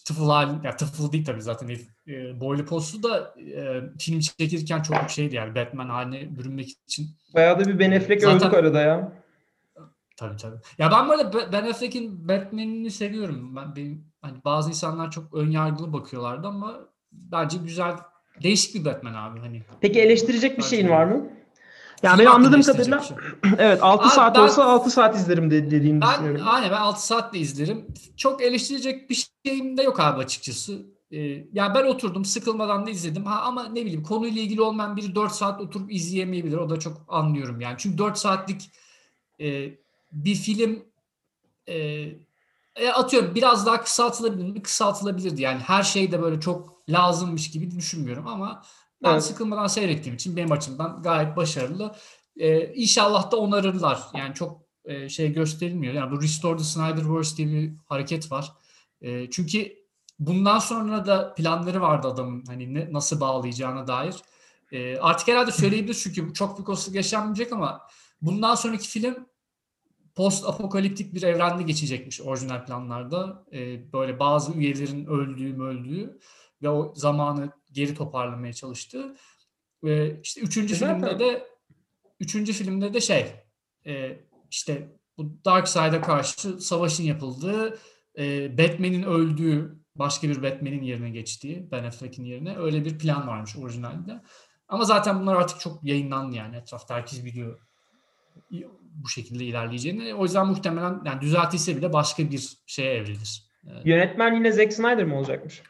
tıfıl hali, ya tıfıl değil tabii zaten e, boylu postu da e, film çekirken çok şeydi yani Batman haline bürünmek için Bayağı da bir Ben Affleck Zaten- öldük arada ya. Tabii tabii. Ya ben böyle Be- Ben Affleck'in Batman'ini seviyorum. Ben benim hani bazı insanlar çok ön yargılı bakıyorlardı ama bence güzel değişik bir Batman abi hani. Peki eleştirecek bir şeyin var mı? Yani benim anladığım kadarıyla şey. evet 6 Abi saat ben- olsa 6 saat izlerim de, dediğini Ben düşünüyorum. aynen ben 6 saatle izlerim. Çok eleştirecek bir şeyim de yok abi açıkçası. Ee, yani ben oturdum sıkılmadan da izledim. Ha, ama ne bileyim konuyla ilgili olmayan biri 4 saat oturup izleyemeyebilir. O da çok anlıyorum yani. Çünkü 4 saatlik e, bir film e, e, atıyorum biraz daha kısaltılabilir mi? Kısaltılabilirdi. Yani her şey de böyle çok lazımmış gibi düşünmüyorum ama ben Evet. sıkılmadan seyrettiğim için benim açımdan gayet başarılı. Ee, inşallah da onarırlar. Yani çok e, şey gösterilmiyor. Yani bu Restore the Snyderverse diye bir hareket var. E, çünkü bundan sonra da planları vardı adamın hani ne, nasıl bağlayacağına dair. E, artık herhalde söyleyebilir çünkü çok büyük olasılık yaşanmayacak ama bundan sonraki film post apokaliptik bir evrende geçecekmiş orijinal planlarda. E, böyle bazı üyelerin öldüğü öldüğü ve o zamanı geri toparlamaya çalıştı. Ve işte üçüncü E zaten- filmde de üçüncü filmde de şey e, işte bu Darkseid'e karşı savaşın yapıldığı e, Batman'in öldüğü başka bir Batman'in yerine geçtiği Ben Affleck'in yerine öyle bir plan varmış orijinalde. Ama zaten bunlar artık çok yayınlandı yani etrafta herkes biliyor bu şekilde ilerleyeceğini. O yüzden muhtemelen yani düzeltilse bile başka bir şeye evrilir. E, Yönetmen yine Zack Snyder mı olacakmış?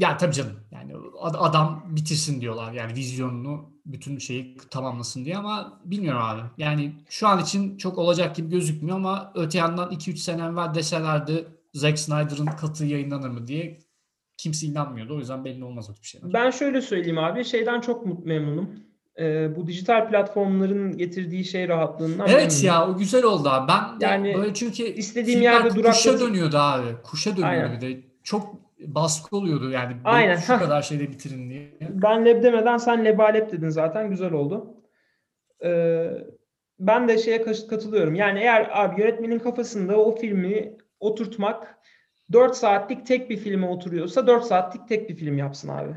Ya tabii canım. Yani ad- adam bitirsin diyorlar. Yani vizyonunu bütün şeyi tamamlasın diye ama bilmiyorum abi. Yani şu an için çok olacak gibi gözükmüyor ama öte yandan 2-3 sene evvel deselerdi Zack Snyder'ın katı yayınlanır mı diye kimse inanmıyordu. O yüzden belli olmaz o tip şeyler. Ben şöyle söyleyeyim abi. Şeyden çok memnunum. Ee, bu dijital platformların getirdiği şey rahatlığından Evet memnunum. ya o güzel oldu abi. Ben Yani böyle çünkü istediğim yerde Kuşa duraklatıp- dönüyordu abi. Kuşa dönüyordu Aynen. bir de. Çok baskı oluyordu yani. Aynen, Şu kadar şeyde bitirin diye. Ben leb demeden sen lebalep dedin zaten. Güzel oldu. Ee, ben de şeye katılıyorum. Yani eğer abi yönetmenin kafasında o filmi oturtmak 4 saatlik tek bir filme oturuyorsa 4 saatlik tek bir film yapsın abi.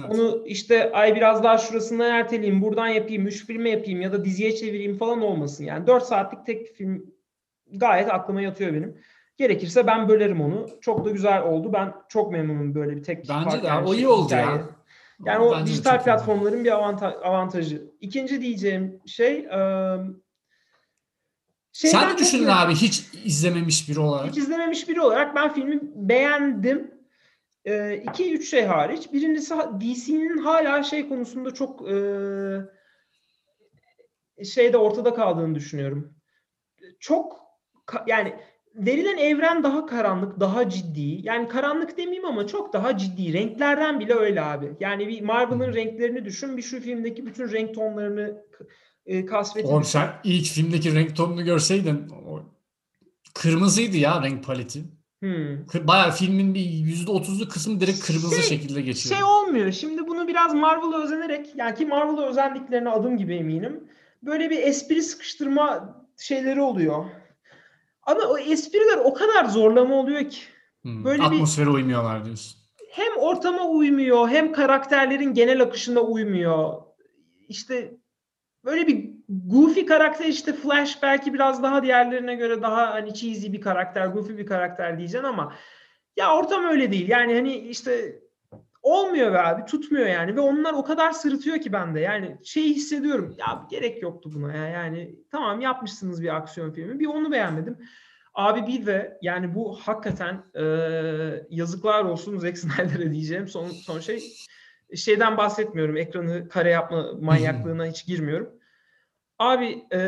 Evet. Onu işte ay biraz daha şurasından erteleyeyim, buradan yapayım, 3 filme yapayım ya da diziye çevireyim falan olmasın. Yani 4 saatlik tek bir film gayet aklıma yatıyor benim. Gerekirse ben bölerim onu. Çok da güzel oldu. Ben çok memnunum böyle bir tek Bence de yani o şey, iyi oldu hikaye. ya. Yani o Bence de dijital çok platformların bir avanta- avantajı. İkinci diyeceğim şey şeyden Sen ne çok düşündün mem- abi hiç izlememiş biri olarak? hiç izlememiş biri olarak ben filmi beğendim. 2-3 şey hariç. Birincisi DC'nin hala şey konusunda çok eee, şeyde ortada kaldığını düşünüyorum. Çok yani verilen evren daha karanlık, daha ciddi. Yani karanlık demeyeyim ama çok daha ciddi. Renklerden bile öyle abi. Yani bir Marvel'ın renklerini düşün, bir şu filmdeki bütün renk tonlarını e, kasvet Oğlum sen ilk filmdeki renk tonunu görseydin kırmızıydı ya renk paleti. Hmm. Bayağı filmin bir %30'lu kısmı direkt kırmızı Şey- şekilde geçiyor. Şey olmuyor. Şimdi bunu biraz Marvel'a özenerek yani ki Marvel'a özendiklerine adım gibi eminim. Böyle bir espri sıkıştırma şeyleri oluyor. Ama o espriler o kadar zorlama oluyor ki. Hmm, böyle bir- Atmosfere uymuyorlar diyorsun. Hem ortama uymuyor, hem karakterlerin genel akışına uymuyor. İşte böyle bir goofy karakter işte Flash belki biraz daha diğerlerine göre daha hani cheesy bir karakter, goofy bir karakter diyeceksin ama ya ortam öyle değil. Yani hani işte olmuyor be abi, tutmuyor yani ve onlar o kadar sırıtıyor ki bende. Yani şeyi hissediyorum. Ya gerek yoktu buna ya. Yani tamam yapmışsınız bir aksiyon filmi. Bir onu beğenmedim. Abi bir de yani bu hakikaten e, yazıklar olsun Zack Snyder'e diyeceğim son son şey şeyden bahsetmiyorum. Ekranı kare yapma manyaklığına hiç girmiyorum. Abi e,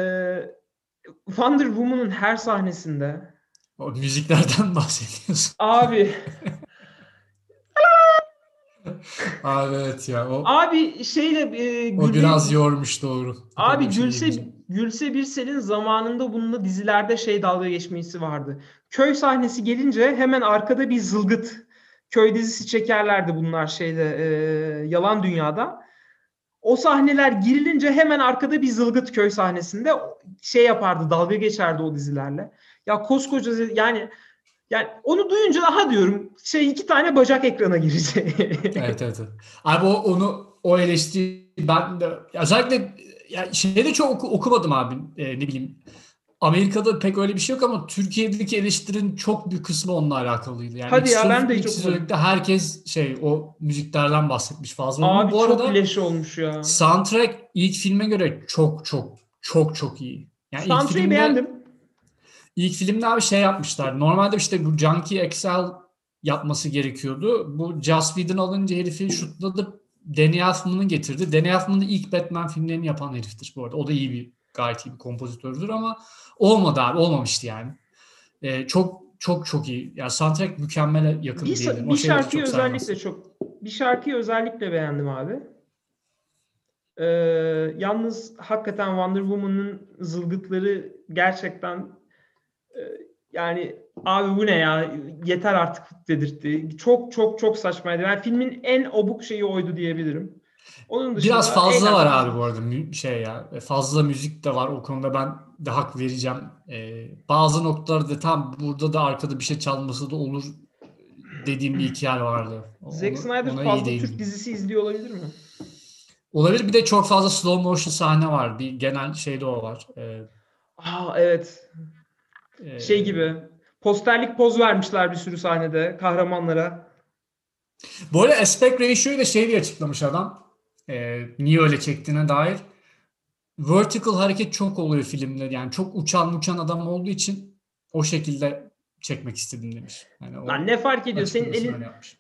Wonder Woman'ın her sahnesinde O müziklerden bahsediyorsun. abi Abi evet ya o, abi şeyle e, o Gülbe- biraz yormuş doğru. Abi Gülse. Gülse Birsel'in zamanında bununla dizilerde şey dalga geçmesi vardı. Köy sahnesi gelince hemen arkada bir zılgıt. Köy dizisi çekerlerdi bunlar şeyde e, yalan dünyada. O sahneler girilince hemen arkada bir zılgıt köy sahnesinde şey yapardı, dalga geçerdi o dizilerle. Ya koskoca yani yani onu duyunca daha diyorum şey iki tane bacak ekrana girecek. Evet evet. evet. Abi o, onu o eleştiri ben de özellikle ya şeyde çok oku- okumadım abi e, ne bileyim Amerika'da pek öyle bir şey yok ama Türkiye'deki eleştirinin çok büyük kısmı onunla alakalıydı. Yani Hadi ya, ben de hiç özellikle herkes şey o müziklerden bahsetmiş fazla. Abi Bu çok arada leş olmuş ya. soundtrack ilk filme göre çok çok çok çok iyi. Yani Soundtrack'i beğendim. İlk filmde abi şey yapmışlar. Normalde işte bu Junkie XL yapması gerekiyordu. Bu Joss Whedon alınca herifi şutladı. Danny Elfman'ı getirdi. Danny Elfman da ilk Batman filmlerini yapan heriftir bu arada. O da iyi bir gayet iyi bir kompozitördür ama olmadı abi. Olmamıştı yani. Ee, çok çok çok iyi. Ya soundtrack mükemmele yakın Bir, diyelim. O şeyleri şarkıyı çok özellikle sevmez. çok bir şarkıyı özellikle beğendim abi. Ee, yalnız hakikaten Wonder Woman'ın zılgıtları gerçekten yani abi bu ne ya yeter artık dedirtti. Çok çok çok saçmaydı. Yani filmin en obuk şeyi oydu diyebilirim. Onun dışında Biraz fazla var abi bu arada şey ya fazla müzik de var o konuda ben de hak vereceğim. Ee, bazı noktalarda tam burada da arkada bir şey çalması da olur dediğim bir iki yer vardı. Zack Snyder fazla. Türk dizisi izliyor olabilir mi? Olabilir bir de çok fazla slow motion sahne var. Bir genel şeyde o var. Ee, Aa evet. E, Şey gibi. Posterlik poz vermişler bir sürü sahnede kahramanlara. Bu arada aspect ratio'yu da şey diye açıklamış adam. Ee, niye öyle çektiğine dair. Vertical hareket çok oluyor filmde. Yani çok uçan uçan adam olduğu için o şekilde çekmek istedim demiş. Yani Lan ne fark ediyor? Senin elin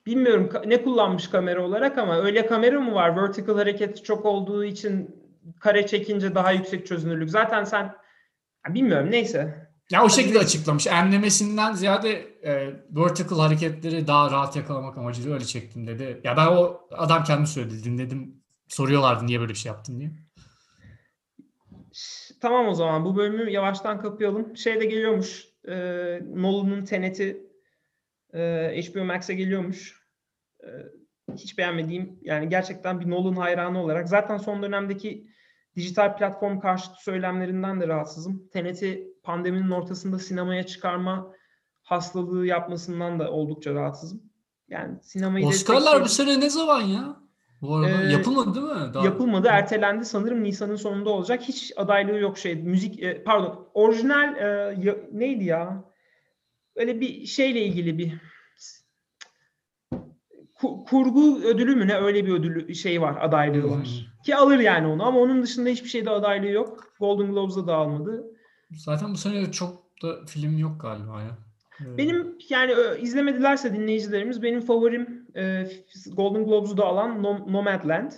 bilmiyorum ne kullanmış kamera olarak ama öyle kamera mı var? Vertical hareketi çok olduğu için kare çekince daha yüksek çözünürlük. Zaten sen bilmiyorum neyse. Ya o şekilde açıklamış. Enlemesinden ziyade e, vertical hareketleri daha rahat yakalamak amacıyla öyle çektim dedi. Ya ben o adam kendi söyledi dinledim. Soruyorlardı niye böyle bir şey yaptın diye. Tamam o zaman bu bölümü yavaştan kapayalım. Şey de geliyormuş. E, Nolan'ın Tenet'i e, HBO Max'e geliyormuş. E, hiç beğenmediğim yani gerçekten bir Nolan hayranı olarak. Zaten son dönemdeki dijital platform karşıtı söylemlerinden de rahatsızım. Tenet'i pandeminin ortasında sinemaya çıkarma hastalığı yapmasından da oldukça rahatsızım. Yani sinemayı Oscar'lar bu sene ne zaman ya? Bu arada Ee, yapılmadı değil mi? Daha- Yapılmadı, ertelendi. Sanırım Nisan'ın sonunda olacak. Hiç adaylığı yok şey. Müzik, e, pardon, orijinal e, ya- neydi ya? Öyle bir şeyle ilgili bir ku- kurgu ödülü mü ne? Öyle bir ödülü şey var, adaylığı var. Hmm. Ki alır yani onu ama onun dışında hiçbir şeyde adaylığı yok. Golden Globes'da da almadı. Zaten bu sene çok da film yok galiba ya. Ee, Benim yani izlemedilerse dinleyicilerimiz benim favorim e, Golden Globes'u da alan Nom- Nomadland.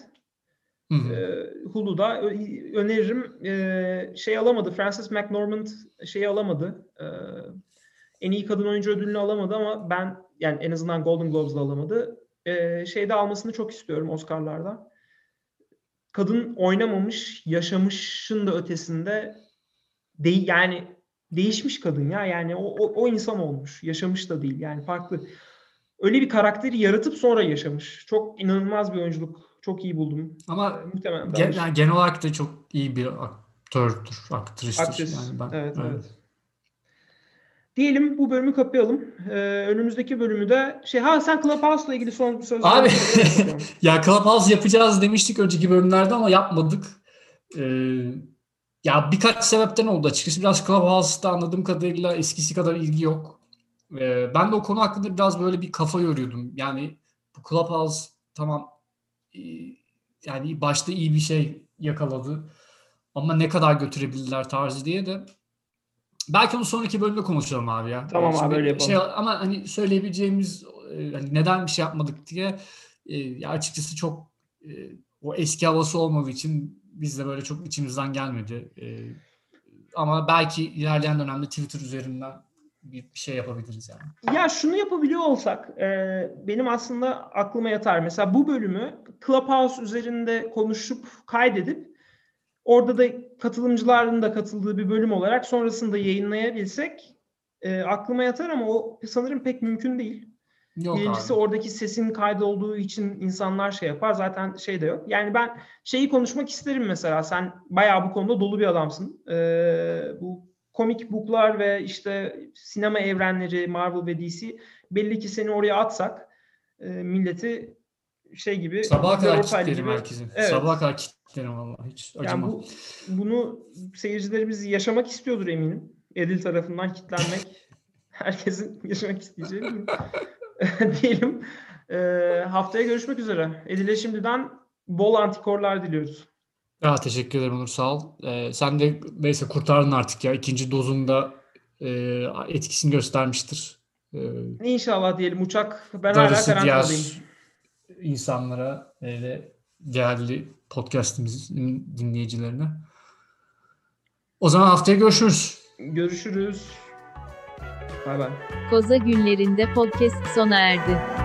hı hı. e, Hulu'da ö- öneririm. E, şey alamadı. Frances McDormand şeyi alamadı. E, en iyi kadın oyuncu ödülünü alamadı ama ben yani en azından Golden Globes'da alamadı. E, şeyde almasını çok istiyorum Oscar'larda. Kadın oynamamış, yaşamışın da ötesinde değil yani değişmiş kadın ya yani o, o, o insan olmuş. Yaşamış da değil yani farklı. Öyle bir karakteri yaratıp sonra yaşamış. Çok inanılmaz bir oyunculuk. Çok iyi buldum. Ama Muhtemelen. gen- yani genel olarak da çok iyi bir aktördür, aktristir. Aktris. Yani ben, evet, evet. Diyelim bu bölümü kapayalım. Ee, önümüzdeki bölümü de şey ha sen Clubhouse'la ilgili son bir söz Abi. Abi. Ya Clubhouse yapacağız demiştik önceki bölümlerde ama yapmadık. Ee, ya birkaç sebepten oldu açıkçası. Biraz Clubhouse'da anladığım kadarıyla eskisi kadar ilgi yok. Ee, ben de o konu hakkında biraz böyle bir kafa yoruyordum. Yani bu Clubhouse tamam e, yani başta iyi bir şey yakaladı. Ama ne kadar götürebilirler tarzı diye de belki onu sonraki bölümde konuşalım abi ya. Tamam abi, Şimdi öyle yapalım. Şey, ama hani söyleyebileceğimiz e, hani neden bir şey yapmadık diye e, ya açıkçası çok e, o eski havası olmadığı için biz de böyle çok içimizden gelmedi. E, ama belki ilerleyen dönemde Twitter üzerinden bir şey yapabiliriz yani. Ya şunu yapabiliyor olsak e, benim aslında aklıma yatar. Mesela bu bölümü Clubhouse üzerinde konuşup kaydedip orada da katılımcıların da katıldığı bir bölüm olarak sonrasında yayınlayabilsek e, aklıma yatar ama o sanırım pek mümkün değil. Yok Birincisi abi. oradaki sesin kaydolduğu için insanlar şey yapar. Zaten şey de yok. Yani ben şeyi konuşmak isterim mesela. Sen bayağı bu konuda dolu bir adamsın. Ee, bu komik booklar ve işte sinema evrenleri Marvel ve DC belli ki seni oraya atsak e, milleti şey gibi Sabaha kadar Ortaylı kilitlerim gibi- herkesi. Evet. Sabaha kadar kilitlerim vallahi hiç Yani acımam. bu, bunu seyircilerimiz yaşamak istiyordur eminim. Edil tarafından kitlenmek herkesin yaşamak isteyeceği. diyelim. Ee, haftaya görüşmek üzere. Edil'e şimdiden bol antikorlar diliyoruz. Ya teşekkür ederim Onur sağ ol. Ee, sen de neyse kurtardın artık ya. İkinci dozunda e, etkisini göstermiştir. Ee, İnşallah diyelim uçak. Ben hala karantinadayım. insanlara ve değerli podcastimizin dinleyicilerine. O zaman haftaya görüşürüz. Görüşürüz. Bay bay. Koza günlerinde podcast sona erdi.